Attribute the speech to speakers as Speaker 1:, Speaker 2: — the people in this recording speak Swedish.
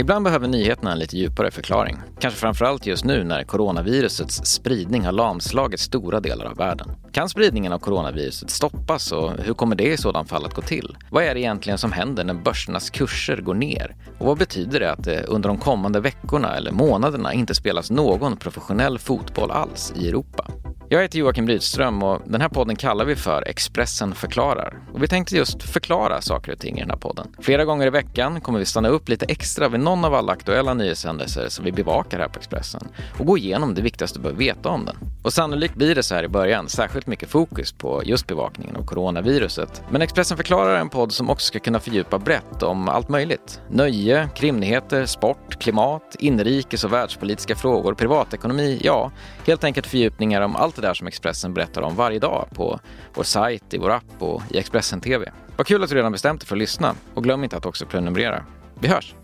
Speaker 1: Ibland behöver nyheterna en lite djupare förklaring. Kanske framförallt just nu när coronavirusets spridning har lamslagit stora delar av världen. Kan spridningen av coronaviruset stoppas och hur kommer det i sådan fall att gå till? Vad är det egentligen som händer när börsernas kurser går ner? Och vad betyder det att det under de kommande veckorna eller månaderna inte spelas någon professionell fotboll alls i Europa? Jag heter Joakim Rydström och den här podden kallar vi för Expressen förklarar. Och vi tänkte just förklara saker och ting i den här podden. Flera gånger i veckan kommer vi stanna upp lite extra vid någon av alla aktuella nyhetshändelser som vi bevakar här på Expressen och gå igenom det viktigaste du behöver veta om den. Och sannolikt blir det så här i början särskilt mycket fokus på just bevakningen av coronaviruset. Men Expressen förklarar en podd som också ska kunna fördjupa brett om allt möjligt. Nöje, krimnyheter, sport, klimat, inrikes och världspolitiska frågor, privatekonomi, ja, helt enkelt fördjupningar om allt det där som Expressen berättar om varje dag på vår sajt, i vår app och i Expressen TV. Vad kul att du redan bestämt dig för att lyssna och glöm inte att också prenumerera. Vi hörs!